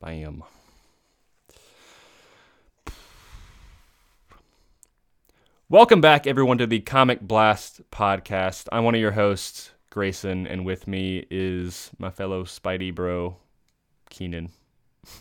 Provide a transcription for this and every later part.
Bam. Welcome back, everyone, to the Comic Blast podcast. I'm one of your hosts, Grayson, and with me is my fellow Spidey bro, Keenan.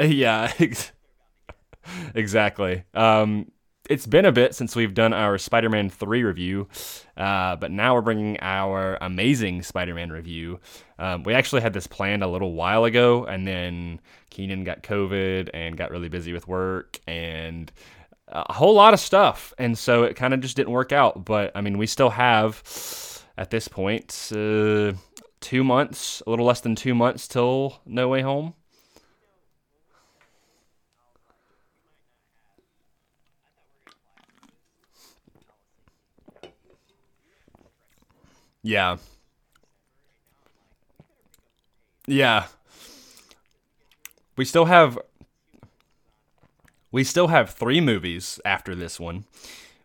Yeah, exactly. Um, it's been a bit since we've done our Spider-Man 3 review, uh, but now we're bringing our amazing Spider-Man review. Um, we actually had this planned a little while ago, and then Keenan got COVID and got really busy with work and a whole lot of stuff, and so it kind of just didn't work out. But I mean, we still have at this point uh, two months, a little less than two months till No Way Home. Yeah. Yeah. We still have we still have 3 movies after this one.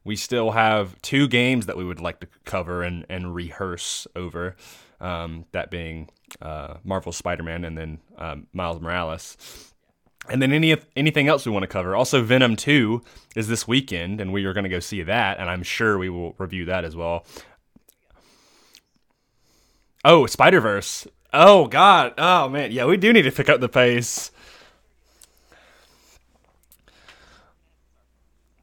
We still have two games that we would like to cover and, and rehearse over. Um, that being uh, Marvel Spider-Man and then um, Miles Morales. And then any anything else we want to cover. Also, Venom 2 is this weekend, and we are going to go see that, and I'm sure we will review that as well. Oh, Spider Verse. Oh God. Oh man. Yeah, we do need to pick up the pace.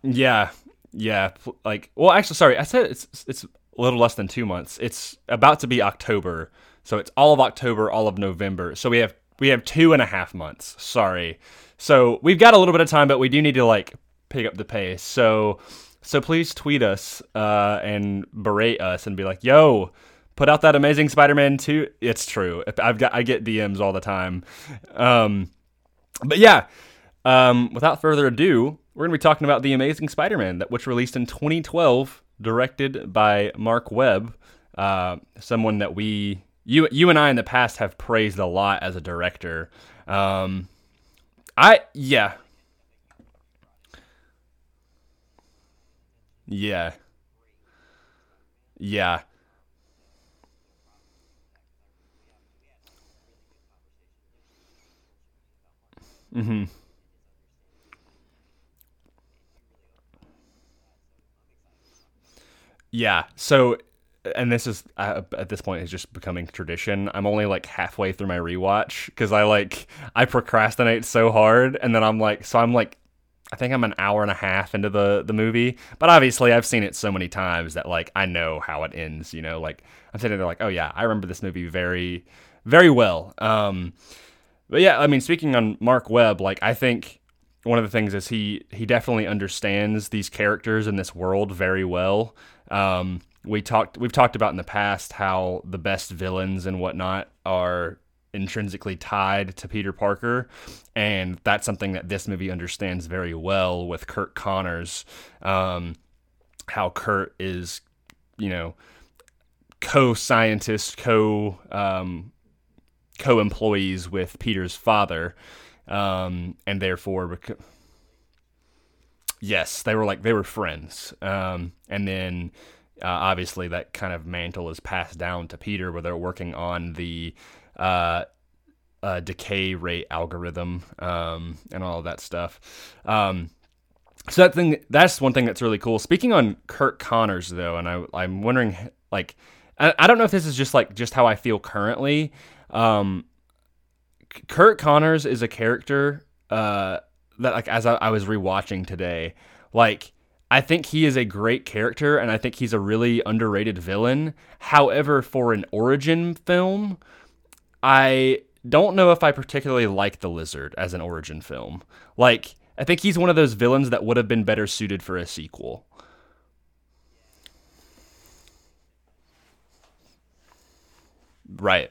Yeah. Yeah. Like, well, actually, sorry. I said it's it's a little less than two months. It's about to be October, so it's all of October, all of November. So we have we have two and a half months. Sorry. So we've got a little bit of time, but we do need to like pick up the pace. So so please tweet us uh, and berate us and be like, "Yo, put out that Amazing Spider-Man 2. It's true. I've got I get DMs all the time. Um, but yeah, um, without further ado, we're going to be talking about the Amazing Spider-Man that which released in 2012, directed by Marc Webb, uh, someone that we you you and I in the past have praised a lot as a director. Um, I yeah. Yeah. Yeah. Mm-hmm. Yeah. So, and this is uh, at this point is just becoming tradition. I'm only like halfway through my rewatch because I like I procrastinate so hard, and then I'm like, so I'm like, I think I'm an hour and a half into the the movie, but obviously I've seen it so many times that like I know how it ends. You know, like I'm sitting there like, oh yeah, I remember this movie very, very well. Um, but yeah, I mean, speaking on Marc Webb, like I think one of the things is he he definitely understands these characters in this world very well. Um, we talked we've talked about in the past how the best villains and whatnot are intrinsically tied to Peter Parker, and that's something that this movie understands very well with Curt Connors. Um, how Curt is, you know, co-scientist, co um, co-employees with Peter's father, um, and therefore, yes, they were like they were friends. Um, and then uh, obviously that kind of mantle is passed down to Peter, where they're working on the uh, uh, decay rate algorithm um, and all that stuff. Um, so that thing, that's one thing that's really cool. Speaking on Curt Connors, though, and I, I'm wondering, like, I, I don't know if this is just like just how I feel currently, um, Curt Connors is a character uh, that, like, as I, I was rewatching today, like, I think he is a great character, and I think he's a really underrated villain. However, for an origin film, I don't know if I particularly like the Lizard as an origin film. Like, I think he's one of those villains that would have been better suited for a sequel. Right.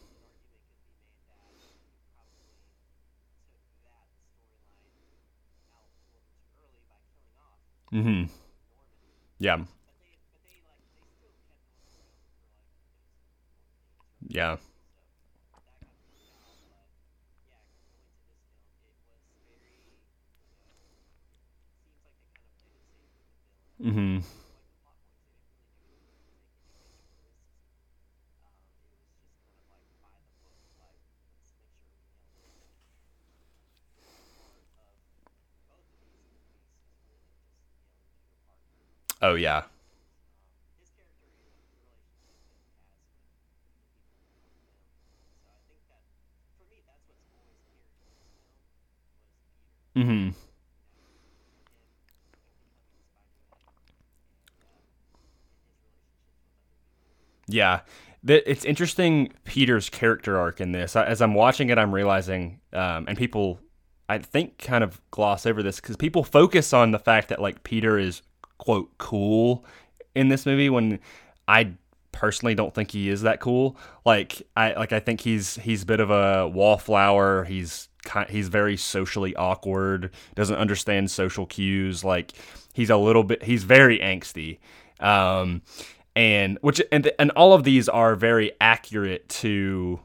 Mm-hmm. Yeah. Yeah. Mm-hmm. Oh yeah. Mm-hmm. Yeah. It's interesting Peter's character arc in this. As I'm watching it, I'm realizing, um, and people, I think, kind of gloss over this because people focus on the fact that like Peter is quote cool in this movie when I personally don't think he is that cool. Like I like I think he's he's a bit of a wallflower. He's he's very socially awkward. Doesn't understand social cues. Like he's a little bit. He's very angsty. Um, and which and and all of these are very accurate to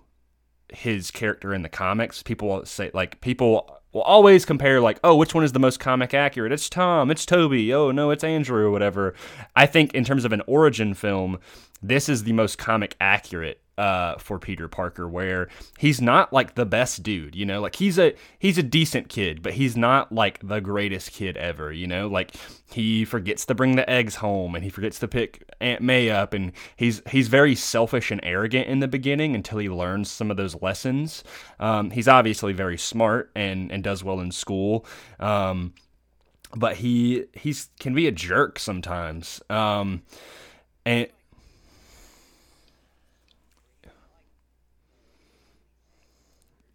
his character in the comics. People say like people will always compare like, oh, which one is the most comic accurate? It's Tom, it's Tobey, oh no, it's Andrew or whatever. I think in terms of an origin film, this is the most comic accurate uh, for Peter Parker, where he's not like the best dude, you know, like he's a he's a decent kid, but he's not like the greatest kid ever, you know, like he forgets to bring the eggs home and he forgets to pick Aunt May up, and he's he's very selfish and arrogant in the beginning until he learns some of those lessons. Um, he's obviously very smart and and does well in school. Um, but he he's can be a jerk sometimes. Um, and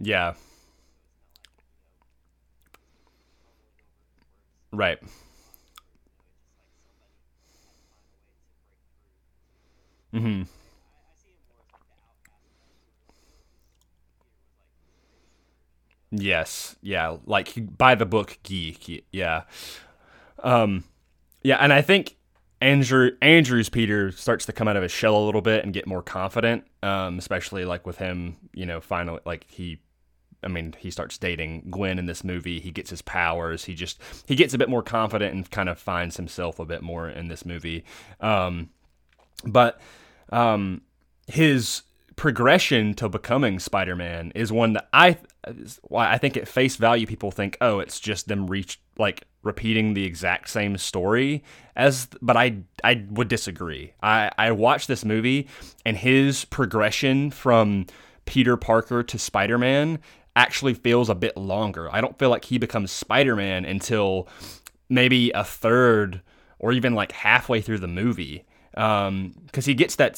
Yeah. Right. Mm-hmm. Yes. Yeah. Like by the book geek. Yeah. Um. Yeah, and I think Andrew Andrew's Peter starts to come out of his shell a little bit and get more confident. Um, especially like with him, you know, finally like he I mean, he starts dating Gwen in this movie. He gets his powers. He just he gets a bit more confident and kind of finds himself a bit more in this movie. Um, but um, his progression to becoming Spider-Man is one that I why I think at face value people think, oh, it's just them reach like repeating the exact same story as but I I would disagree. I I watched this movie and his progression from Peter Parker to Spider-Man actually feels a bit longer. I don't feel like he becomes Spider Man until maybe a third or even like halfway through the movie. Because um, he gets that.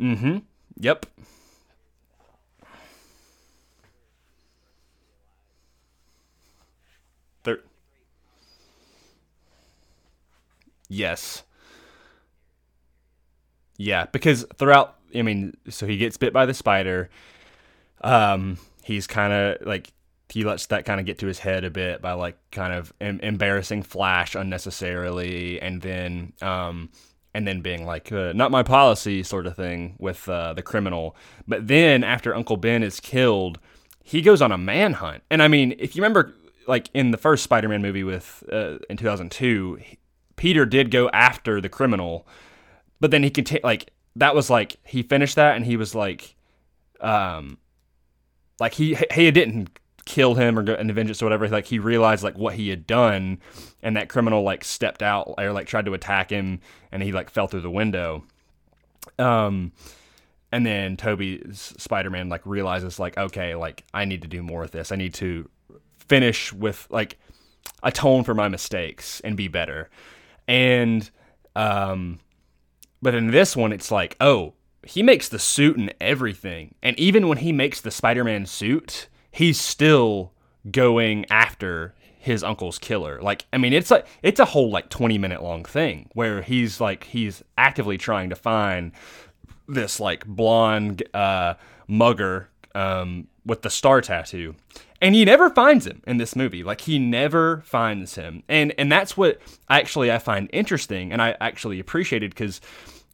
Mm hmm. Yep. Thir- yes. Yeah, because throughout, I mean, so he gets bit by the spider um, he's kind of like he lets that kind of get to his head a bit by like kind of em- embarrassing Flash unnecessarily, and then um, and then being like uh, not my policy sort of thing with uh, the criminal. But then after Uncle Ben is killed, he goes on a manhunt, and I mean, if you remember, like in the first Spider-Man movie with uh, in 2002, Peter did go after the criminal, but then he could take like that was like he finished that and he was like um like he he didn't kill him or and vengeance or whatever. Like he realized like what he had done, and that criminal like stepped out or like tried to attack him, and he like fell through the window. Um, and then Tobey's Spider-Man like realizes like okay, like I need to do more with this. I need to finish with like atone for my mistakes and be better. And um, but in this one, it's like oh he makes the suit and everything. And even when he makes the Spider Man suit, he's still going after his uncle's killer. Like, I mean, it's like it's a whole like 20 minute long thing where he's like he's actively trying to find this like blonde uh, mugger um, with the star tattoo. And he never finds him in this movie. Like he never finds him. And and that's what actually I find interesting and I actually appreciated because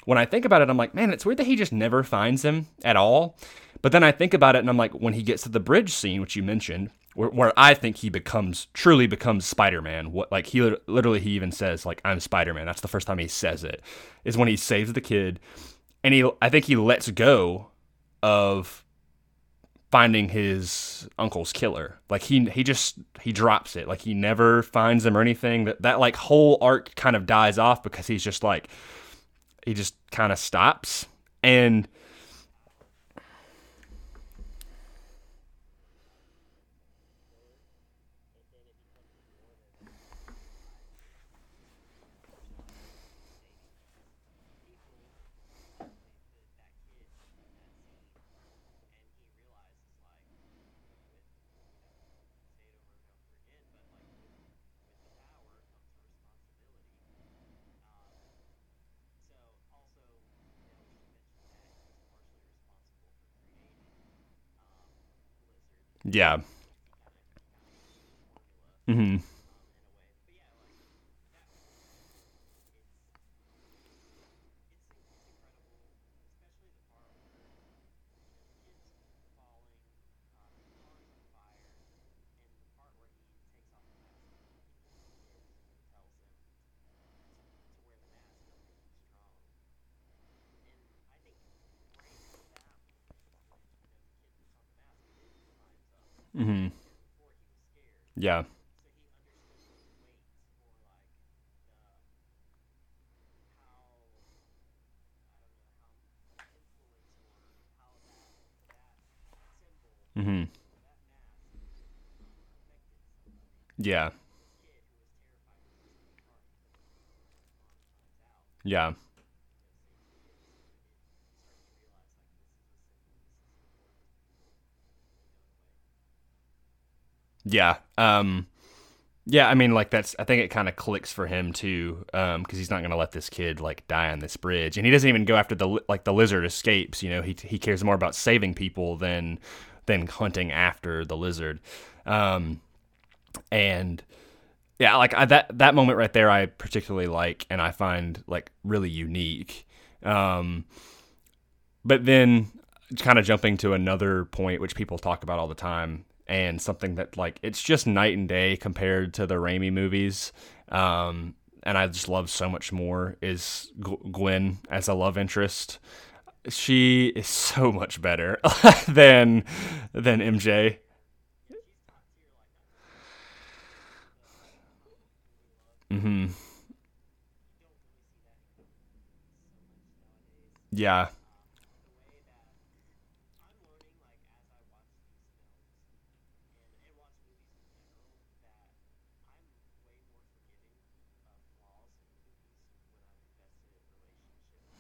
when I think about it, I'm like, man, it's weird that he just never finds him at all. But then I think about it and I'm like, when he gets to the bridge scene, which you mentioned, where, where I think he becomes truly becomes Spider Man. What like he literally he even says like I'm Spider Man. That's the first time he says it. Is when he saves the kid, and he I think he lets go of finding his uncle's killer. Like he he just he drops it. Like he never finds him or anything. That that like whole arc kind of dies off because he's just like he just kind of stops. And Yeah. hmm hmm Yeah. hmm Yeah. Yeah. Yeah. Um yeah, I mean like that's I think it kind of clicks for him too um cuz he's not going to let this kid like die on this bridge. And he doesn't even go after the like the lizard escapes, you know. He he cares more about saving people than than hunting after the lizard. Um and yeah, like I, that that moment right there I particularly like and I find like really unique. Um but then kind of jumping to another point which people talk about all the time and something that like it's just night and day compared to the Raimi movies. Um, and I just love so much more is Gwen as a love interest. She is so much better than than MJ. Mhm. Yeah.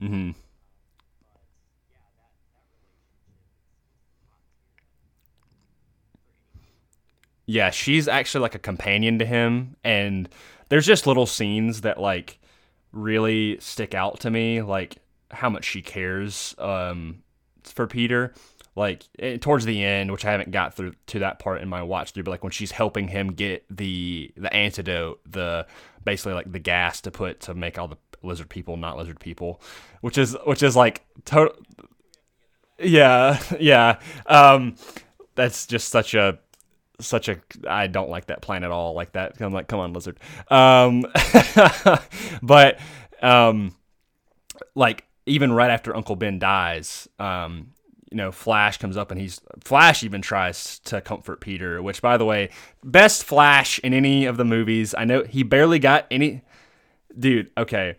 mm-hmm. Yeah, she's actually like a companion to him, and there's just little scenes that like really stick out to me, like how much she cares um, for Peter like eh, towards the end, which I haven't got through to that part in my watch through, but like when she's helping him get the the antidote, the basically like the gas to put to make all the lizard people not lizard people, which is which is like total. Yeah, yeah. Um, that's just such a such a I don't like that plan at all like that. I'm like, come on, lizard. Um, but um, like even right after Uncle Ben dies, um, you know, Flash comes up and he's Flash even tries to comfort Peter, which by the way, best Flash in any of the movies. I know he barely got any dude, okay.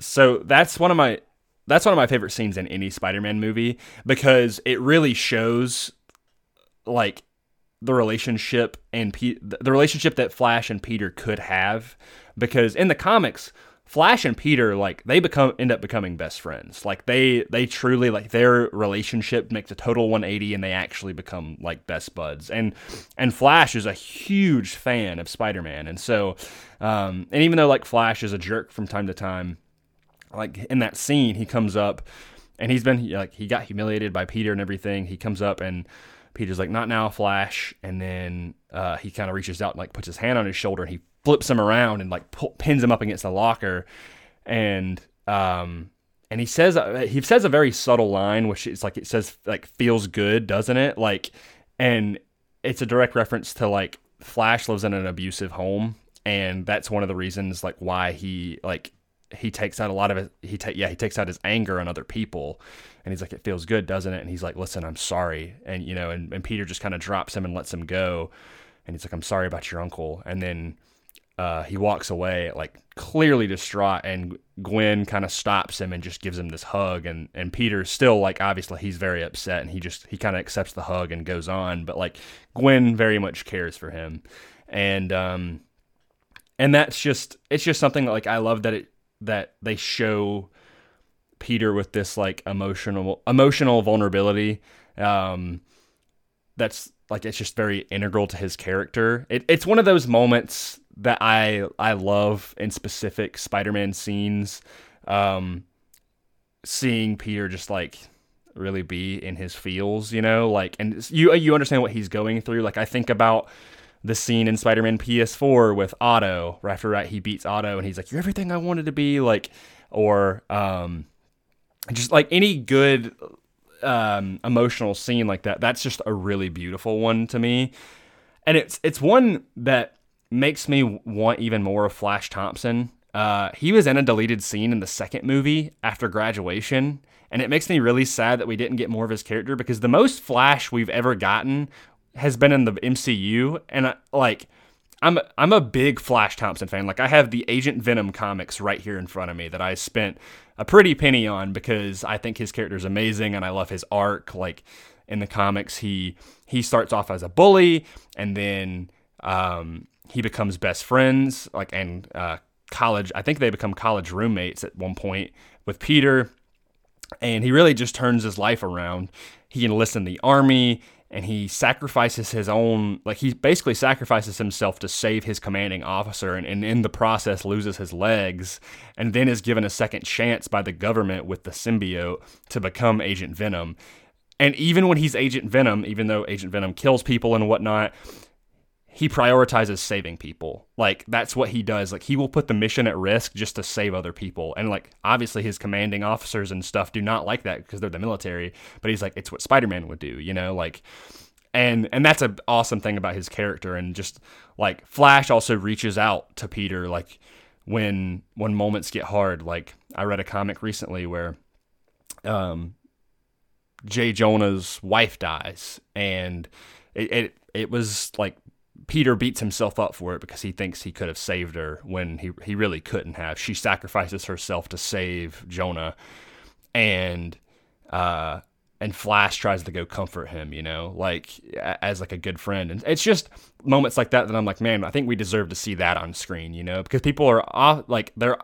So that's one of my that's one of my favorite scenes in any Spider-Man movie because it really shows like the relationship and the relationship that Flash and Peter could have because in the comics Flash and Peter like they become end up becoming best friends. Like they they truly like their relationship makes a total 180 and they actually become like best buds. And and Flash is a huge fan of Spider-Man. And so um and even though like Flash is a jerk from time to time, like in that scene he comes up and he's been like he got humiliated by Peter and everything. He comes up and Peter's like, not now, Flash. And then uh, he kind of reaches out and like puts his hand on his shoulder and he flips him around and like pins him up against the locker. And um, and he says uh, he says a very subtle line, which is like it says like feels good, doesn't it? Like, and it's a direct reference to like Flash lives in an abusive home, and that's one of the reasons like why he like he takes out a lot of it. He take yeah he takes out his anger on other people, and he's like it feels good, doesn't it? And he's like, listen, I'm sorry, and you know, and, and Peter just kind of drops him and lets him go, and he's like, I'm sorry about your uncle, and then uh, he walks away like clearly distraught, and Gwen kind of stops him and just gives him this hug, and and Peter's still like obviously he's very upset, and he just he kind of accepts the hug and goes on, but like Gwen very much cares for him, and um, and that's just it's just something that, like I love that it that they show Peter with this like emotional emotional vulnerability. Um, that's like it's just very integral to his character. It, it's one of those moments that I I love in specific Spider-Man scenes. Um, seeing Peter just like really be in his feels, you know, like and you you understand what he's going through. Like I think about the scene in Spider-Man PS4 with Otto, right after right he beats Otto and he's like, "You're everything I wanted to be," like, or um, just like any good um, emotional scene like that. That's just a really beautiful one to me, and it's it's one that makes me want even more of Flash Thompson. Uh, he was in a deleted scene in the second movie after graduation, and it makes me really sad that we didn't get more of his character because the most Flash we've ever gotten has been in the MCU, and I, like I'm I'm a big Flash Thompson fan. Like I have the Agent Venom comics right here in front of me that I spent a pretty penny on because I think his character is amazing and I love his arc. Like in the comics, he he starts off as a bully and then um, he becomes best friends. Like and uh, college, I think they become college roommates at one point with Peter, and he really just turns his life around. He enlists in the army and he sacrifices his own like he basically sacrifices himself to save his commanding officer and, and, in the process loses his legs and then is given a second chance by the government with the symbiote to become agent venom and even when he's agent venom even though agent venom kills people and whatnot he prioritizes saving people. Like that's what he does. Like he will put the mission at risk just to save other people. And like obviously his commanding officers and stuff do not like that because they're the military, but he's like it's what Spider-Man would do, you know? Like and and that's an awesome thing about his character and just like Flash also reaches out to Peter like when when moments get hard. Like I read a comic recently where um J. Jonah's wife dies and it, it it was like Peter beats himself up for it because he thinks he could have saved her when he he really couldn't have. She sacrifices herself to save Jonah, and uh, and Flash tries to go comfort him, you know, like as like a good friend. And it's just moments like that that I'm like, man, I think we deserve to see that on screen, you know, because people are off, like they're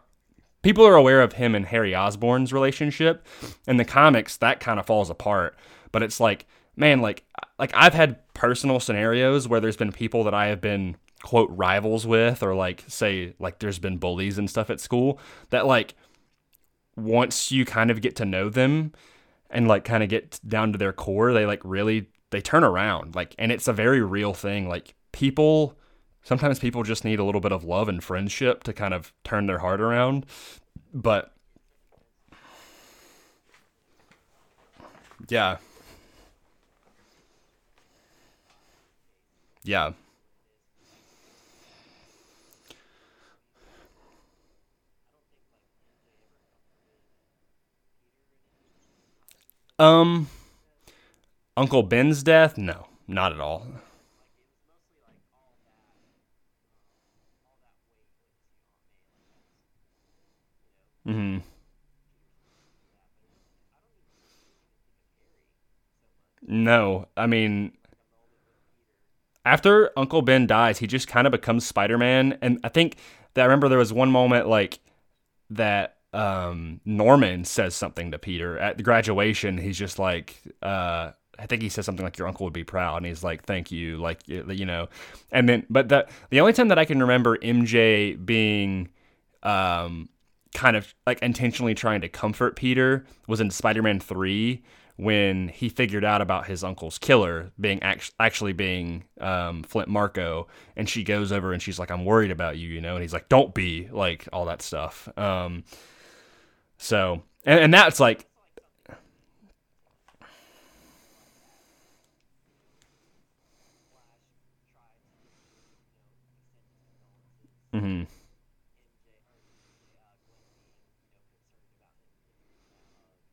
people are aware of him and Harry Osborn's relationship. In the comics, that kind of falls apart, but it's like, man, like like I've had personal scenarios where there's been people that I have been quote rivals with or like say like there's been bullies and stuff at school that like once you kind of get to know them and like kind of get down to their core they like really they turn around like and it's a very real thing like people sometimes people just need a little bit of love and friendship to kind of turn their heart around but yeah yeah. Um uncle ben's death? No not at all. Hmm no i mean after Uncle Ben dies, he just kind of becomes Spider Man. And I think that I remember there was one moment like that um, Norman says something to Peter at the graduation. He's just like, uh, I think he says something like, "Your uncle would be proud," and he's like, "Thank you," like you know. And then, but the the only time that I can remember MJ being um, kind of like intentionally trying to comfort Peter was in Spider Man Three when he figured out about his uncle's killer being act- actually being um, Flint Marko, and she goes over and she's like, "I'm worried about you," you know, and he's like, "Don't be," like all that stuff. Um, so, and, and that's like, hmm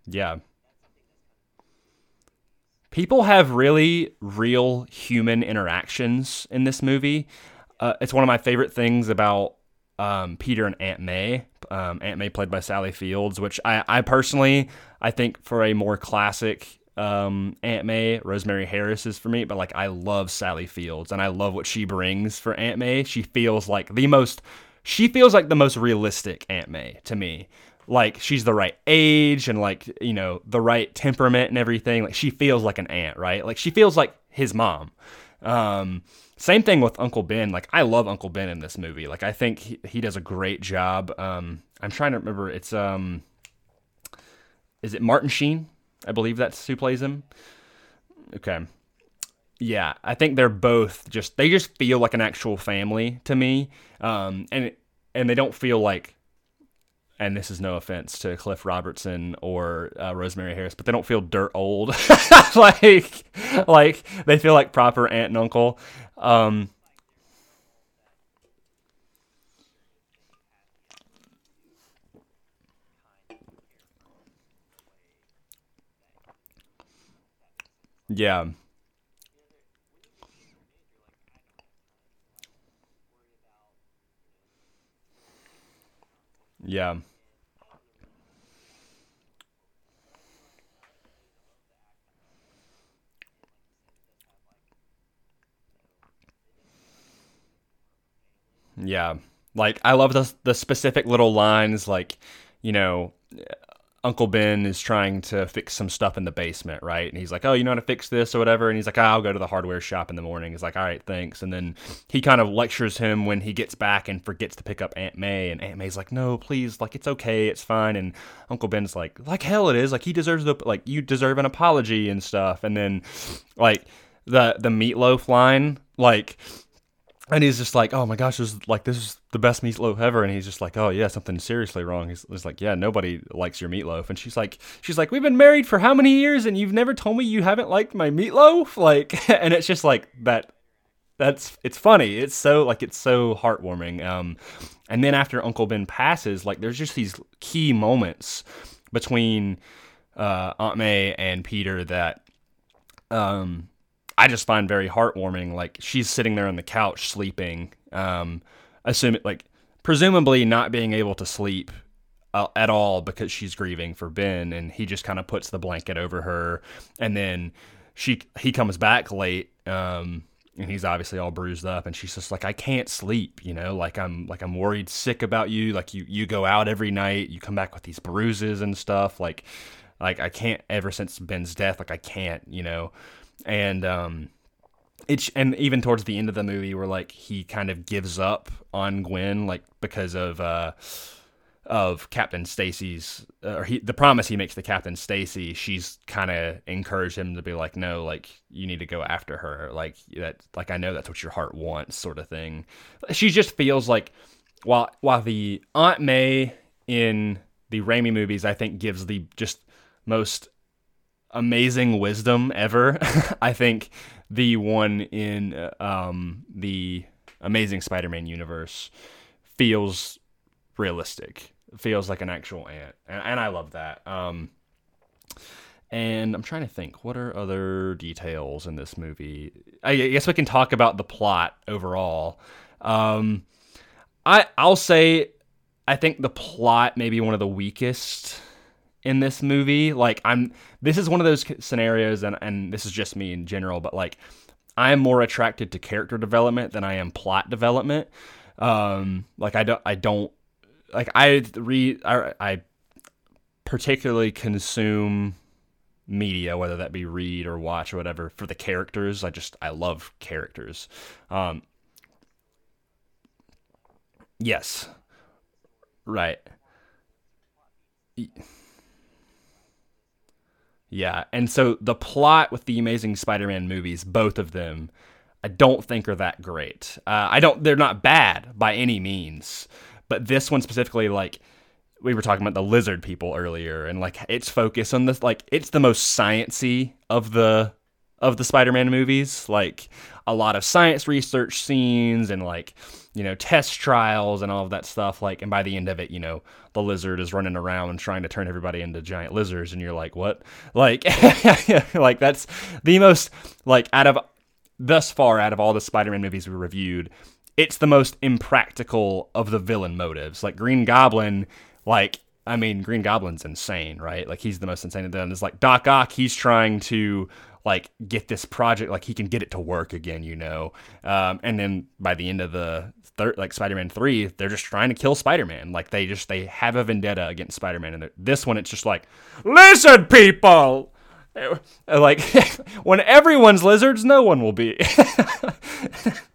yeah. People have really real human interactions in this movie. Uh, it's one of my favorite things about um, Peter and Aunt May. Um, Aunt May played by Sally Fields, which I, I personally I think for a more classic um, Aunt May, Rosemary Harris is for me. But like I love Sally Fields and I love what she brings for Aunt May. She feels like the most she feels like the most realistic Aunt May to me like she's the right age and like you know the right temperament and everything. Like she feels like an aunt right? Like she feels like his mom. Um same thing with uncle ben. Like i love uncle ben in this movie. Like i think he, he does a great job. Um i'm trying to remember. It's um is it martin sheen? I believe that's who plays him. Okay. Yeah i think they're both just they just feel like an actual family to me. Um and and they don't feel like and this is no offense to Cliff Robertson or uh, Rosemary Harris, but they don't feel dirt old. like, like they feel like proper aunt and uncle. Um, yeah, yeah, yeah. Like I love the the specific little lines, like you know, Uncle Ben is trying to fix some stuff in the basement, right? And he's like, "Oh, you know how to fix this or whatever." And he's like, "I'll go to the hardware shop in the morning." He's like, "All right, thanks." And then he kind of lectures him when he gets back and forgets to pick up Aunt May, and Aunt May's like, "No, please, like it's okay, it's fine." And Uncle Ben's like, "Like hell it is. Like he deserves the like you deserve an apology and stuff." And then like the the meatloaf line, like and he's just like, "Oh my gosh, this is like this is the best meatloaf ever." And he's just like, "Oh yeah, something seriously wrong." He's, he's like, "Yeah, nobody likes your meatloaf." And she's like, "She's like, we've been married for how many years, and you've never told me you haven't liked my meatloaf?" Like, and it's just like that. That's it's funny. It's so like it's so heartwarming. Um, and then after Uncle Ben passes, like there's just these key moments between uh, Aunt May and Peter that um I just find very heartwarming. Like she's sitting there on the couch sleeping, um, assuming like presumably not being able to sleep uh, at all because she's grieving for Ben, and he just kind of puts the blanket over her, and then she he comes back late. Um, and he's obviously all bruised up and she's just like i can't sleep you know like i'm like i'm worried sick about you like you you go out every night you come back with these bruises and stuff like like i can't ever since ben's death like i can't you know and um, it's and even towards the end of the movie, where like he kind of gives up on Gwen, like because of uh, of Captain Stacy's uh, or he, the promise he makes to Captain Stacy, she's kind of encouraged him to be like, no, like you need to go after her, like that, like I know that's what your heart wants, sort of thing. She just feels like while while the Aunt May in the Raimi movies, I think gives the just most amazing wisdom ever. I think the one in uh, um, the Amazing Spider-Man universe feels realistic. Feels like an actual aunt, and, and I love that. Um, and I'm trying to think, what are other details in this movie? I guess we can talk about the plot overall. Um, I I'll say, I think the plot may be one of the weakest in this movie. Like I'm this is one of those scenarios and and this is just me in general, but like I am more attracted to character development than I am plot development. Um like I don't I don't like I read I, I particularly consume media whether that be read or watch or whatever for the characters. I just I love characters. Um Yes. Right. Yeah, and so the plot with the Amazing Spider-Man movies, both of them, I don't think are that great. Uh, I don't. They're not bad by any means, but this one specifically, like we were talking about the lizard people earlier, and like its focus on this, like it's the most sciency of the of the Spider-Man movies. Like a lot of science research scenes and like you know test trials and all of that stuff like and by the end of it you know the lizard is running around trying to turn everybody into giant lizards and you're like what like like that's the most like out of thus far out of all the spider-man movies we reviewed it's the most impractical of the villain motives like green goblin like I mean, Green Goblin's insane, right? Like he's the most insane of them. It's like Doc Ock, he's trying to like get this project like he can get it to work again you know? Um, and then by the end of the third like spider-man 3 they're just trying to kill spider-man. Like they just they have a vendetta against spider-man and this one it's just like lizard people! Like when everyone's lizards no one will be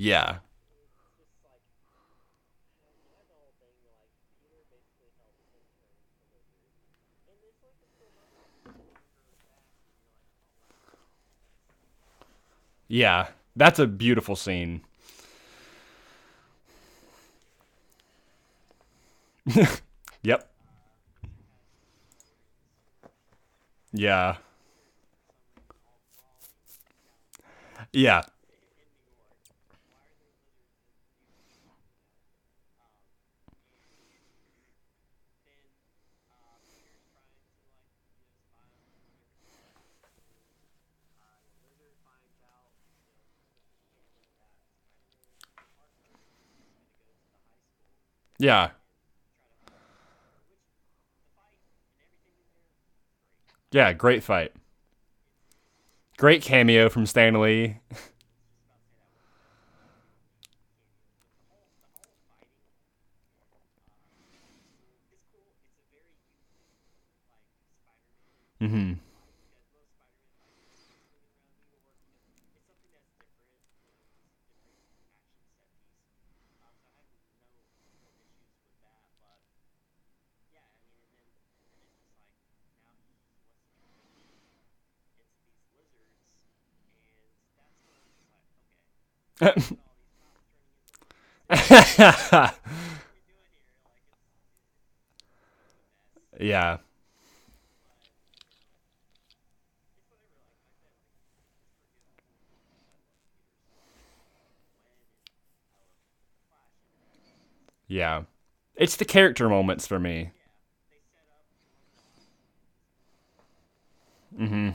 Yeah. Yeah, that's a beautiful scene. yep. Yeah. Yeah. Yeah. Yeah, great fight. Great cameo from Stan Lee. mm-hmm. yeah. Yeah. It's the character moments for me. Mhm.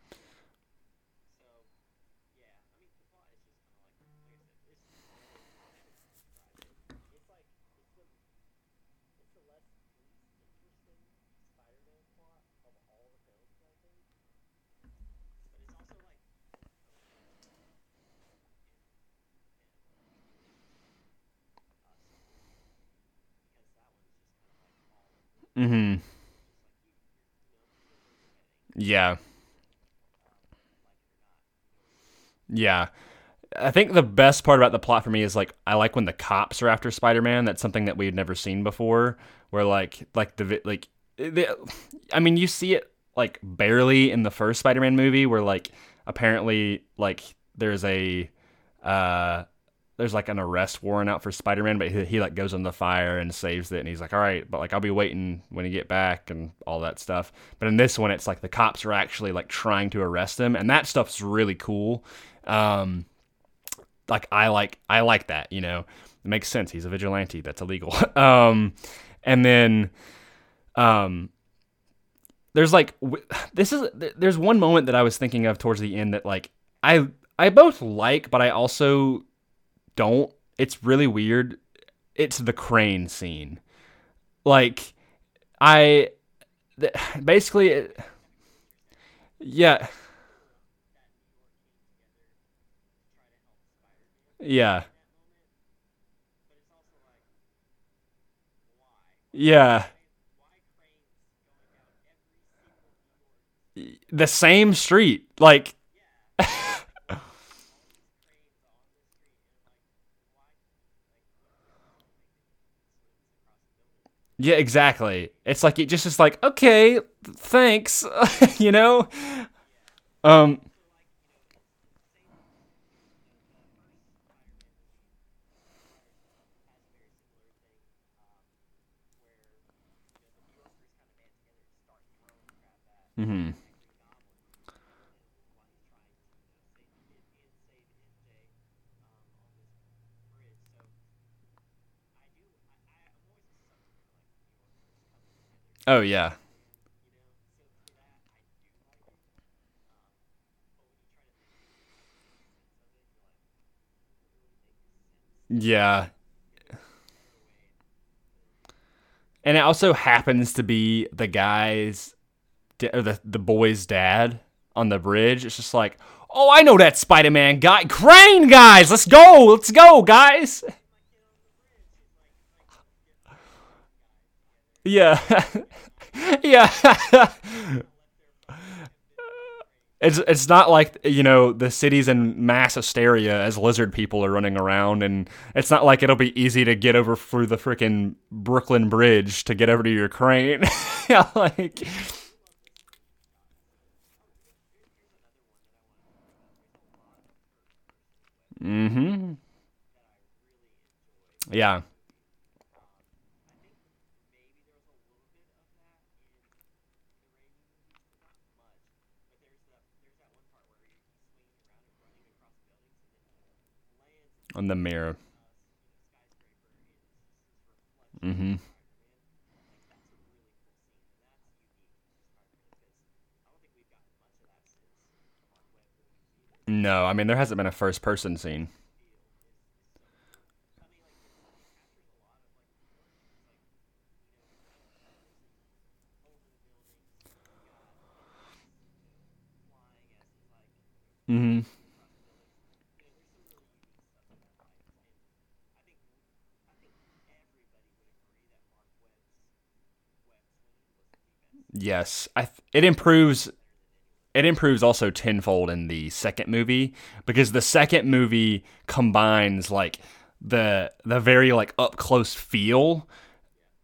Mm-hmm. Yeah. Yeah. I think the best part about the plot for me is like I like when the cops are after Spider-Man. That's something that we've never seen before. Where like like the like the, I mean you see it like barely in the first Spider-Man movie where like apparently like there's a uh there's like an arrest warrant out for Spider-Man, but he, he like goes on the fire and saves it, and he's like, "All right, but like I'll be waiting when you get back and all that stuff." But in this one, it's like the cops are actually like trying to arrest him, and that stuff's really cool. Um, like I like I like that, you know, it makes sense. He's a vigilante. That's illegal. um, and then, um, there's like this is there's one moment that I was thinking of towards the end that like I I both like, but I also don't. It's really weird. It's the crane scene. Like, I basically, yeah, yeah, yeah. The same street, like, yeah, exactly. It's like it just is like, okay, thanks, you know. Um, mhm. Oh yeah, yeah. And it also happens to be the guy's or the the boy's dad on the bridge. It's just like, oh, I know that Spider Man guy, Crane guys. Let's go, let's go, guys. Yeah, yeah. it's it's not like you know the city's in mass hysteria as lizard people are running around, and it's not like it'll be easy to get over through the freaking Brooklyn Bridge to get over to your crane. yeah, like, mm-hmm. Yeah, on the mirror. Mm-hmm. No, I mean there hasn't been a first person scene. Mm-hmm. Yes, I th- it improves it improves also tenfold in the second movie because the second movie combines like the the very like up close feel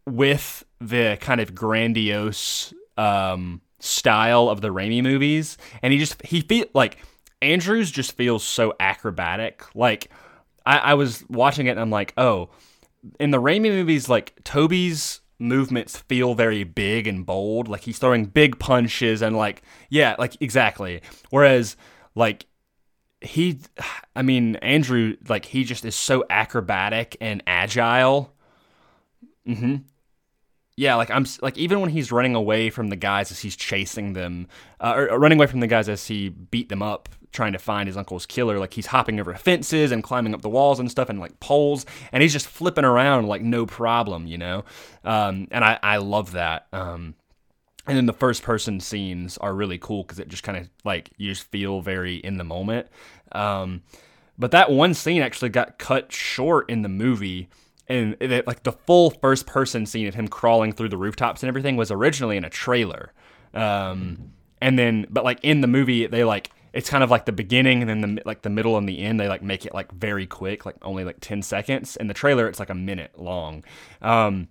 with the kind of grandiose um, style of the Raimi movies, and he just he feel like Andrews just feels so acrobatic. Like I, I was watching it and I'm like, oh, in the Raimi movies, like Tobey's movements feel very big and bold. Like he's throwing big punches and like yeah, like exactly. Whereas like he I mean Andrew like he just is so acrobatic and agile. Mhm. Yeah, like I'm like even when he's running away from the guys as he's chasing them, uh, or, or running away from the guys as he beat them up, trying to find his uncle's killer. Like he's hopping over fences and climbing up the walls and stuff and like poles, and he's just flipping around like no problem, you know. Um, and I I love that. Um, and then the first person scenes are really cool because it just kind of like you just feel very in the moment. Um, but that one scene actually got cut short in the movie and it, like the full first person scene of him crawling through the rooftops and everything was originally in a trailer um, and then but like in the movie they like it's kind of like the beginning and then the like the middle and the end they like make it like very quick like only like 10 seconds in the trailer it's like a minute long um,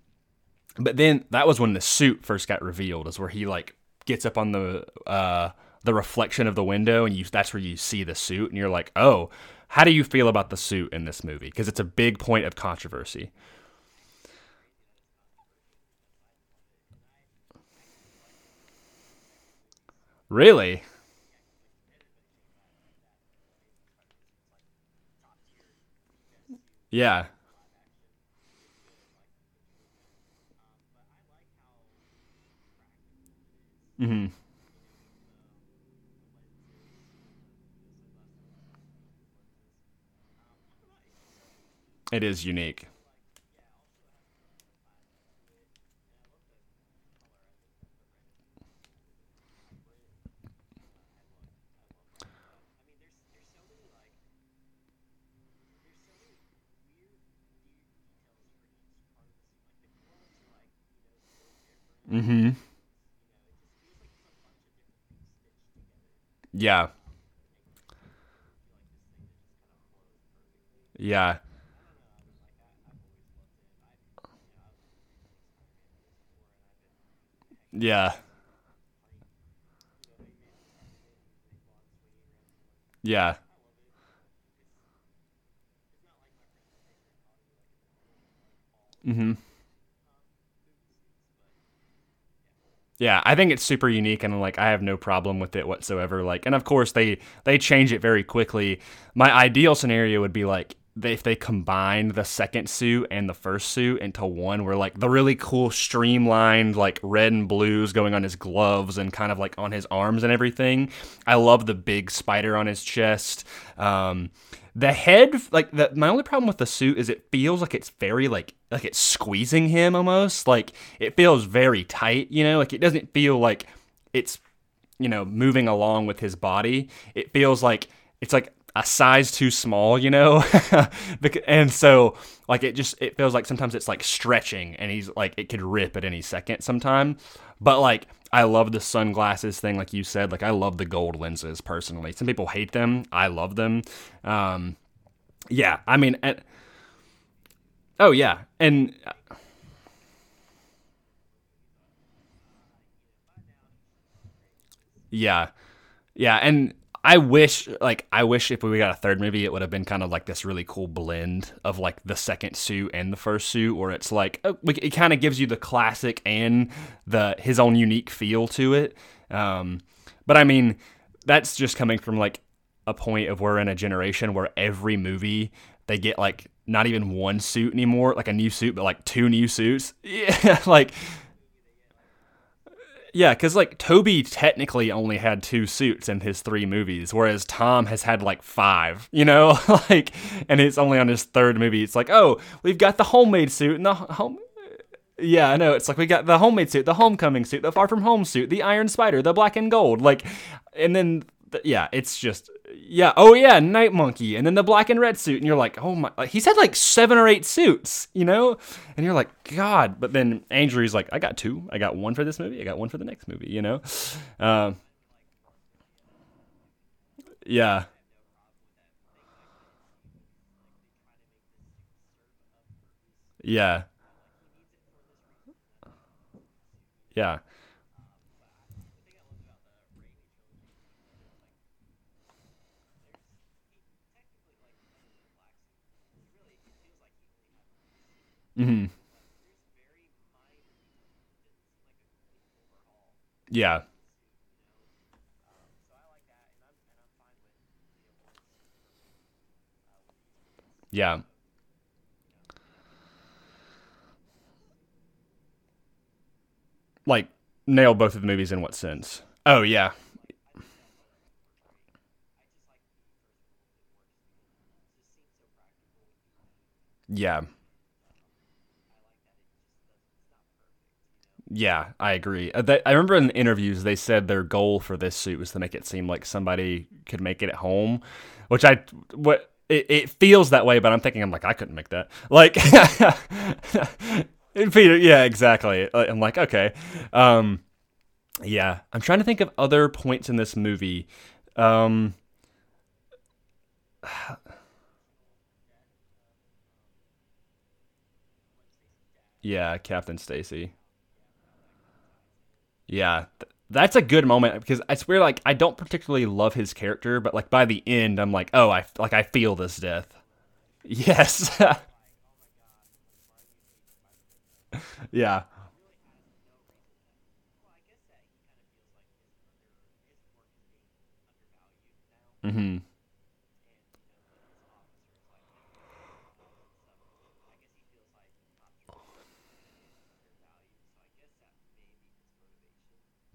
but then that was when the suit first got revealed is where he like gets up on the uh, the reflection of the window and you that's where you see the suit and you're like oh how do you feel about the suit in this movie? Because it's a big point of controversy. Really? Yeah. hmm It is unique. Hmm Yeah. Yeah. Yeah. Yeah. hmm Yeah, I think it's super unique and like I have no problem with it whatsoever. Like and of course they they change it very quickly. My ideal scenario would be like if they combined the second suit and the first suit into one where like the really cool streamlined like red and blues going on his gloves and kind of like on his arms and everything. I love the big spider on his chest. Um the head like the, my only problem with the suit is it feels like it's very like like it's squeezing him almost. Like it feels very tight you know? Like it doesn't feel like it's you know moving along with his body. It feels like it's like a size too small you know? And so like it just it feels like sometimes it's like stretching and he's like it could rip at any second sometime but like I love the sunglasses thing, like you said. Like I love the gold lenses personally. Some people hate them. I love them. Um, yeah, I mean, and, oh yeah, and yeah, yeah, and I wish, like, I wish if we got a third movie, it would have been kind of like this really cool blend of like the second suit and the first suit, where it's like uh, it kind of gives you the classic and the his own unique feel to it. Um, but I mean, that's just coming from like a point of we're in a generation where every movie they get like not even one suit anymore, like a new suit, but like two new suits. Yeah, like yeah, because like Tobey technically only had two suits in his three movies, whereas Tom has had like five, you know, like, and it's only on his third movie. It's like, oh, we've got the homemade suit and the home. Yeah, I know. It's like we got the homemade suit, the homecoming suit, the far from home suit, the Iron Spider, the black and gold, like, and then yeah, it's just yeah. Oh yeah, Night Monkey, and then the black and red suit, and you're like, oh my. He's had like seven or eight suits, you know, and you're like, God. But then Andrew's like, I got two. I got one for this movie. I got one for the next movie. You know. Uh, yeah. Yeah. Yeah. Hmm Yeah. Yeah. Like nail both of the movies in what sense? Oh yeah. Yeah. Yeah, I agree. Uh, I remember in interviews they said their goal for this suit was to make it seem like somebody could make it at home, which I what it, it feels that way, but I'm thinking I'm like I couldn't make that. Like Peter, yeah, exactly. Uh, I'm like okay, um, yeah. I'm trying to think of other points in this movie. Um, yeah, Captain Stacy. Yeah, th- that's a good moment because I swear, like, I don't particularly love his character, but like by the end, I'm like, oh, I like I feel this death. Yes. yeah. Mm hmm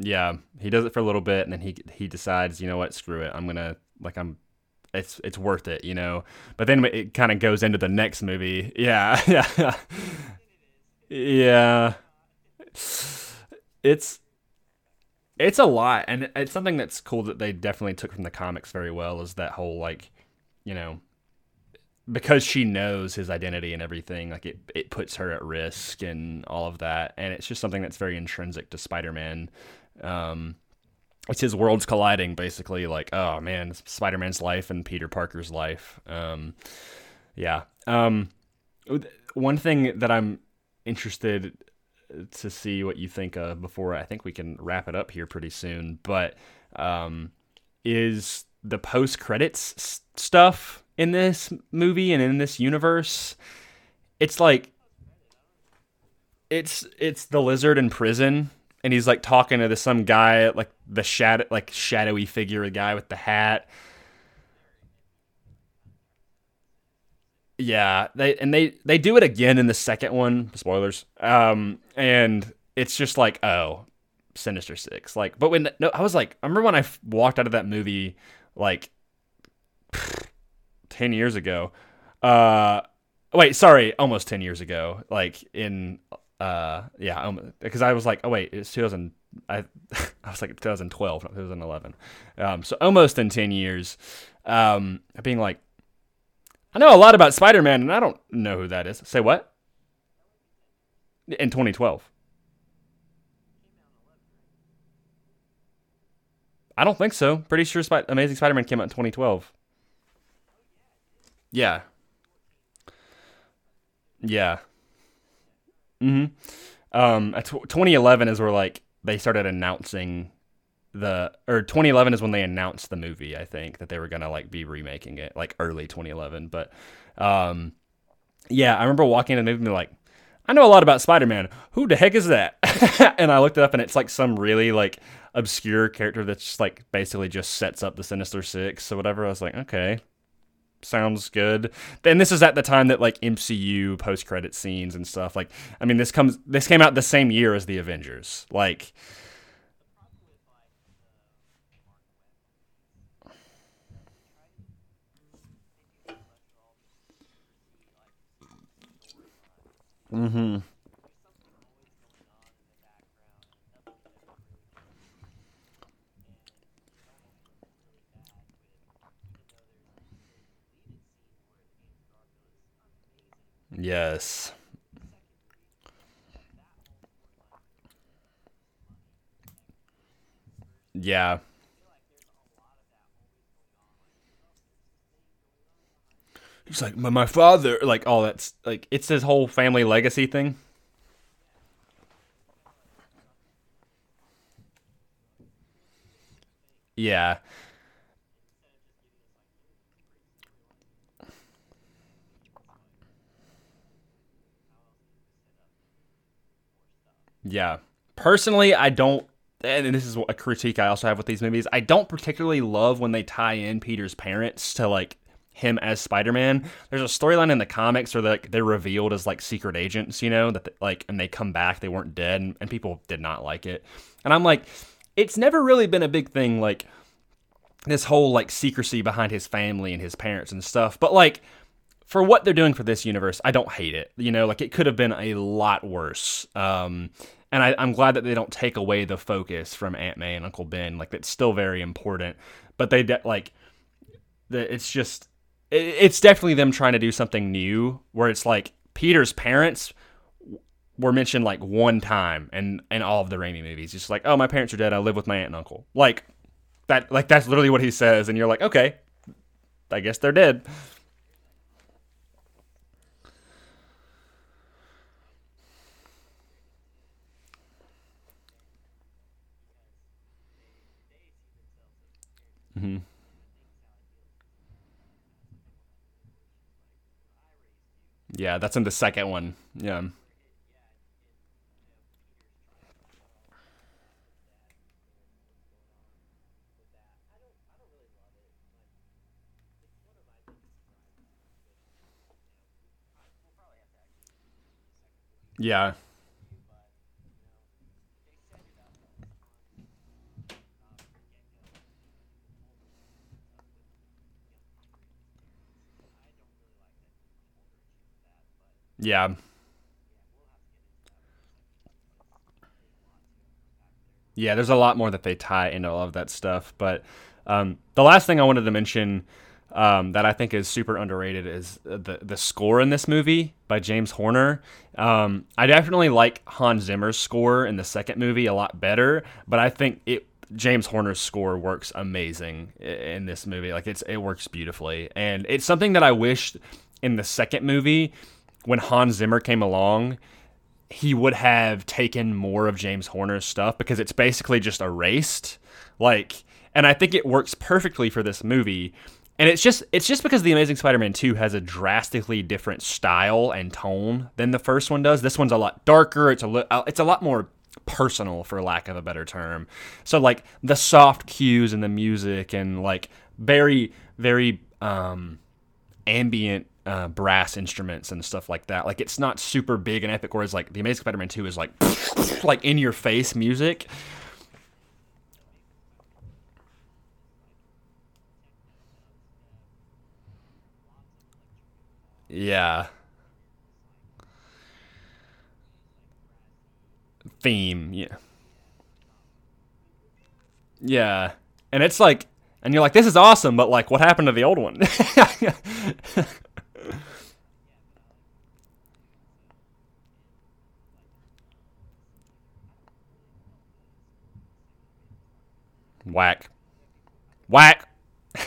Yeah. He does it for a little bit, and then he he decides, you know what, screw it. I'm gonna like I'm. It's it's worth it, you know. But then it kind of goes into the next movie. Yeah. Yeah. yeah. It's it's a lot, and it's something that's cool that they definitely took from the comics very well. Is that whole like, you know, because she knows his identity and everything, like it it puts her at risk and all of that, and it's just something that's very intrinsic to Spider-Man. Um, it's his worlds colliding, basically. Like, oh man, Spider-Man's life and Peter Parker's life. Um, yeah. Um, one thing that I'm interested to see what you think of before I think we can wrap it up here pretty soon. But um, is the post credits stuff in this movie and in this universe? It's like it's it's the lizard in prison, and he's like talking to the, some guy like the shadow like shadowy figure, a guy with the hat. Yeah, they and they they do it again in the second one. Spoilers. Um, and it's just like oh, Sinister Six. Like, but when no, I was like, I remember when I walked out of that movie like ten years ago. Uh, wait, sorry, almost ten years ago. Like in uh, yeah, because I was like, oh wait, it's 2000. I I was like 2012, not 2011. Um, so almost in ten years. Um, being like I know a lot about Spider Man, and I don't know who that is. Say what? In 2012. I don't think so. Pretty sure Sp- Amazing Spider Man came out in 2012. Yeah. Yeah. Hmm Um, tw 2011 is where like they started announcing the or 2011 is when they announced the movie. I think that they were gonna like be remaking it like early 2011. But um, yeah, I remember walking in the movie and like, I know a lot about Spider Man. Who the heck is that? and I looked it up and it's like some really like obscure character that's just like basically just sets up the Sinister Six or whatever. I was like, okay, sounds good. Then this is at the time that like MCU post credit scenes and stuff. Like, I mean, this comes this came out the same year as the Avengers. Like, hmm Yes. Yeah. He's like, my, my father, like, all oh, that's like, it's his whole family legacy thing. Yeah. Yeah. Personally, I don't and this is a critique I also have with these movies. I don't particularly love when they tie in Peter's parents to like him as Spider-Man. There's a storyline in the comics where like they're revealed as like secret agents, you know, that they, like and they come back, they weren't dead, and, and people did not like it. And I'm like, it's never really been a big thing, like this whole like secrecy behind his family and his parents and stuff. But like for what they're doing for this universe, I don't hate it. You know, like it could have been a lot worse. Um, and I, am glad that they don't take away the focus from Aunt May and Uncle Ben. Like it's still very important, but they de- like the, it's just it, it's definitely them trying to do something new where it's like Peter's parents were mentioned like one time in in all of the Raimi movies. Just like, oh, my parents are dead. I live with my aunt and uncle. Like that. Like that's literally what he says, and you're like, okay, I guess they're dead. Mm-hmm. Yeah, that's in the second one. Yeah. Yeah. Yeah. Yeah, there's a lot more that they tie into all of that stuff. But um, the last thing I wanted to mention um, that I think is super underrated is the the score in this movie by James Horner. Um, I definitely like Hans Zimmer's score in the second movie a lot better, but I think it James Horner's score works amazing in this movie. Like it's it works beautifully, and it's something that I wish in the second movie when Hans Zimmer came along, he would have taken more of James Horner's stuff because it's basically just erased. Like, and I think it works perfectly for this movie. And it's just it's just because the Amazing Spider-Man 2 has a drastically different style and tone than the first one does. This one's a lot darker. It's a li- uh, it's a lot more personal for lack of a better term. So like the soft cues and the music and like very very um ambient uh, brass instruments and stuff like that. Like it's not super big and epic. Whereas like the Amazing Spider-Man Two is like like in your face music. Yeah. Theme. Yeah. Yeah. And it's like, and you're like, this is awesome, but like, what happened to the old one? Whack. Whack.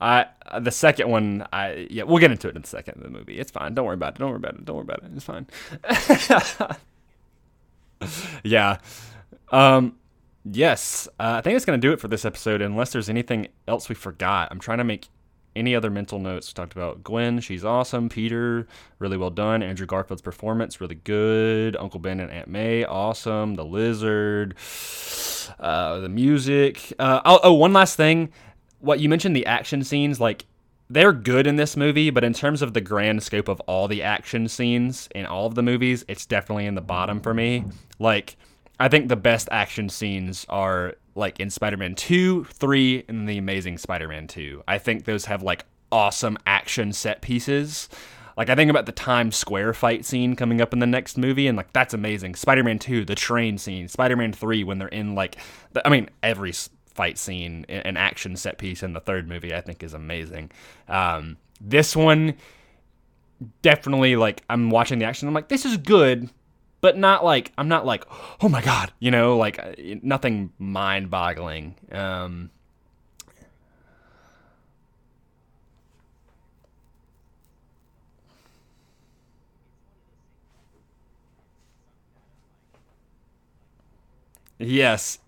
I the second one I yeah we'll get into it in a second in the movie. It's fine. Don't worry about it. Don't worry about it. Don't worry about it. It's fine. yeah. Um yes. Uh, I think it's gonna do it for this episode. Unless there's anything else we forgot. I'm trying to make any other mental notes? We talked about Gwen, she's awesome. Peter, really well done. Andrew Garfield's performance, really good. Uncle Ben and Aunt May, awesome. The lizard, uh, the music. Uh, oh, oh, one last thing. What you mentioned, the action scenes, like they're good in this movie, but in terms of the grand scope of all the action scenes in all of the movies, it's definitely in the bottom for me. Like, I think the best action scenes are like in Spider-Man 2, 3, and The Amazing Spider-Man 2. I think those have like awesome action set pieces. Like I think about the Times Square fight scene coming up in the next movie, and like that's amazing. Spider-Man 2, the train scene. Spider-Man 3, when they're in like, the, I mean, every fight scene and action set piece in the third movie, I think is amazing. Um, this one, definitely like I'm watching the action. I'm like, this is good, but not like I'm not like oh my god, you know, like uh, nothing mind-boggling. Um, yes.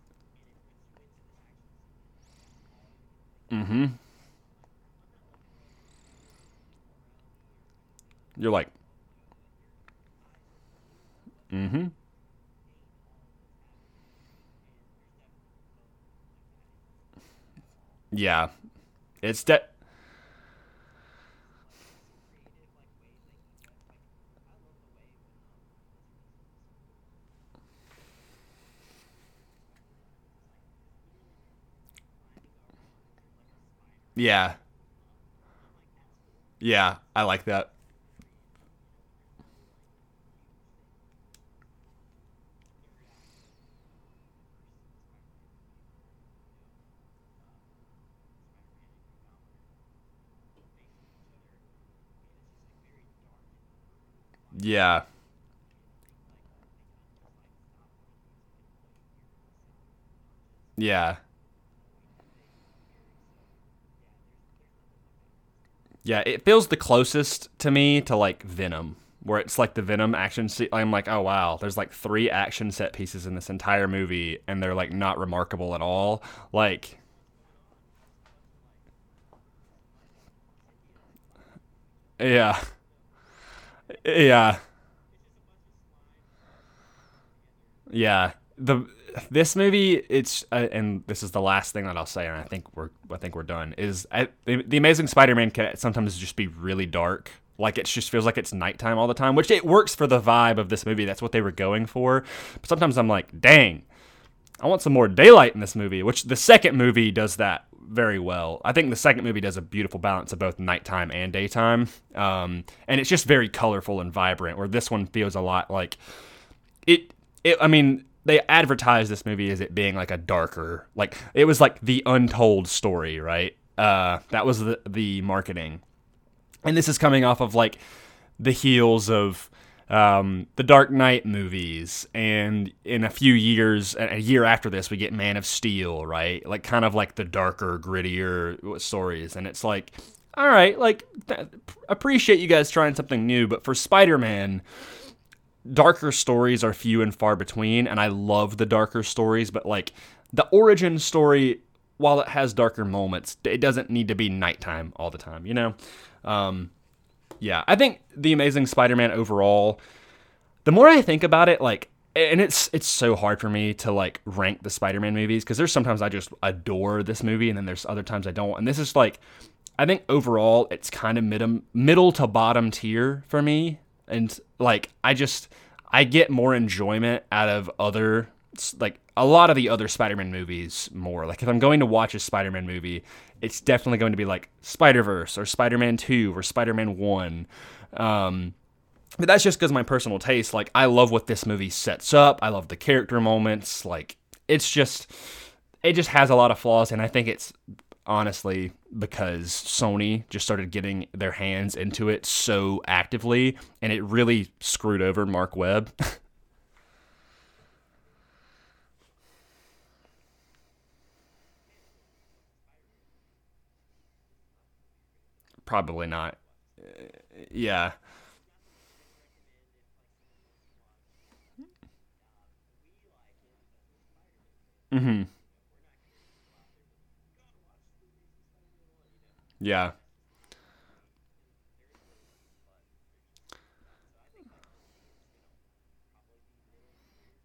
Mm-hmm. You're like, mm-hmm. Yeah. It's that. Yeah. Yeah, I like that. Yeah. Yeah. Yeah, it feels the closest to me to like Venom, where it's like the Venom action. Se- I'm like, oh wow, there's like three action set pieces in this entire movie, and they're like not remarkable at all. Like, yeah, yeah, yeah. The this movie, it's uh, and this is the last thing that I'll say, and I think we're I think we're done. Is I, the, the Amazing Spider-Man can sometimes just be really dark. Like it just feels like it's nighttime all the time, which it works for the vibe of this movie. That's what they were going for. But sometimes I'm like, dang, I want some more daylight in this movie, which the second movie does that very well. I think the second movie does a beautiful balance of both nighttime and daytime. Um, and it's just very colorful and vibrant, where this one feels a lot like it, it I mean, they advertised this movie as it being like a darker, like it was like the untold story, right? Uh, that was the, the marketing. And this is coming off of like the heels of um, the Dark Knight movies, and in a few years, a year after this, we get Man of Steel, right? Like kind of like the darker, grittier stories, and it's like, all right, like th- appreciate you guys trying something new, but for Spider-Man, darker stories are few and far between, and I love the darker stories, but like the origin story, while it has darker moments, it doesn't need to be nighttime all the time, you know? Um, yeah, I think the Amazing Spider-Man overall. The more I think about it, like, and it's it's so hard for me to like rank the Spider-Man movies because there's sometimes I just adore this movie, and then there's other times I don't. And this is like, I think overall it's kind of middle middle to bottom tier for me, and like I just I get more enjoyment out of other like a lot of the other Spider-Man movies more. Like if I'm going to watch a Spider-Man movie, it's definitely going to be like Spider-Verse or Spider-Man 2 or Spider-Man 1. Um, but that's just because my personal taste. Like I love what this movie sets up. I love the character moments. Like it's just it just has a lot of flaws and I think it's honestly because Sony just started getting their hands into it so actively and it really screwed over Marc Webb. Probably not. Yeah. Mhm. Yeah.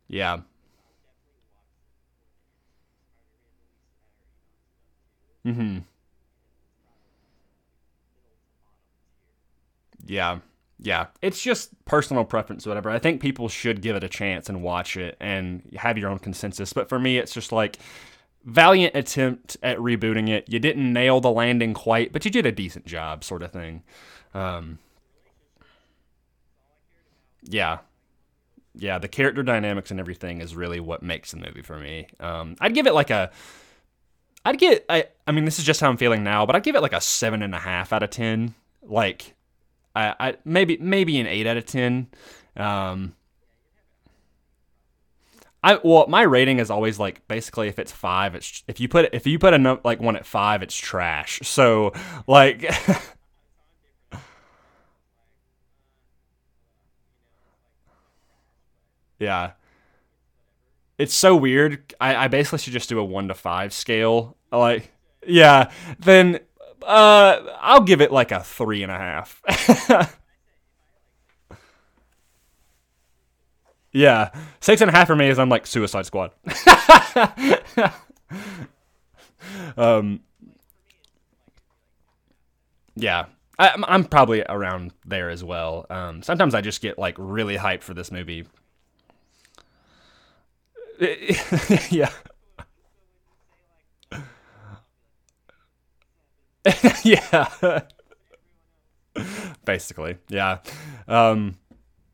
Yeah. Mhm. Yeah. Yeah. It's just personal preference, whatever. I think people should give it a chance and watch it and have your own consensus. But for me, it's just like valiant attempt at rebooting it. You didn't nail the landing quite, but you did a decent job, sort of thing. Um, yeah. Yeah. The character dynamics and everything is really what makes the movie for me. Um, I'd give it like a. I'd get I I mean this is just how I'm feeling now, but I'd give it like a seven and a half out of ten. Like I, I maybe maybe an eight out of ten. Um, I well, my rating is always like basically if it's five, it's if you put if you put a like one at five, it's trash. So like. yeah. It's so weird. I, I basically should just do a one to five scale. Like, yeah. Then uh, I'll give it like a three and a half. yeah, six and a half for me is I'm like Suicide Squad. um, yeah, I, I'm probably around there as well. Um, sometimes I just get like really hyped for this movie. yeah. yeah. Basically, yeah. Um,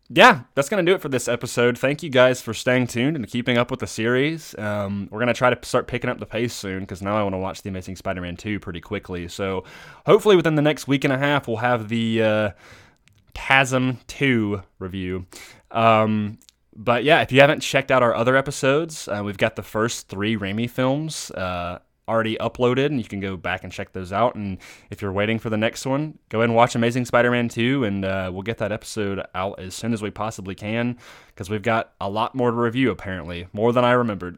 yeah, that's going to do it for this episode. Thank you guys for staying tuned and keeping up with the series. Um, we're going to try to start picking up the pace soon because now I want to watch The Amazing Spider Man 2 pretty quickly. So hopefully within the next week and a half, we'll have the uh, Chasm 2 review. Um, but yeah, if you haven't checked out our other episodes, uh, we've got the first three Raimi films. Uh, already uploaded, and you can go back and check those out. And if you're waiting for the next one, go ahead and watch Amazing Spider-Man 2, and uh, we'll get that episode out as soon as we possibly can because we've got a lot more to review. Apparently, more than I remembered.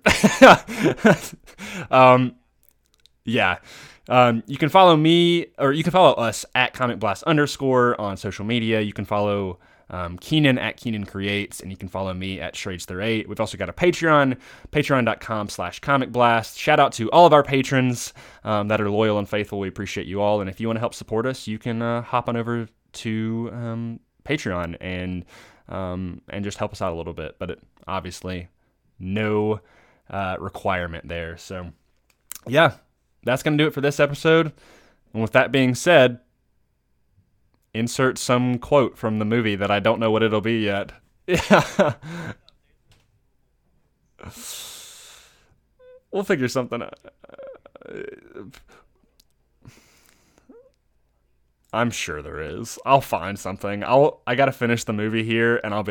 um, yeah. Um, you can follow me, or you can follow us at Comic Blast underscore on social media. You can follow um, Keenan at Keenan Creates, and you can follow me at Schradester8. We've also got a Patreon, patreon.com slash Comic Blast. Shout out to all of our patrons um, that are loyal and faithful. We appreciate you all. And if you want to help support us, you can uh, hop on over to um, Patreon and um, and just help us out a little bit. But it, obviously, no uh, requirement there. So, yeah, that's going to do it for this episode. And with that being said, insert some quote from the movie that I don't know what it'll be yet. Yeah. we'll figure something out. I'm sure there is. I'll find something. I'll I got to finish the movie here and I'll be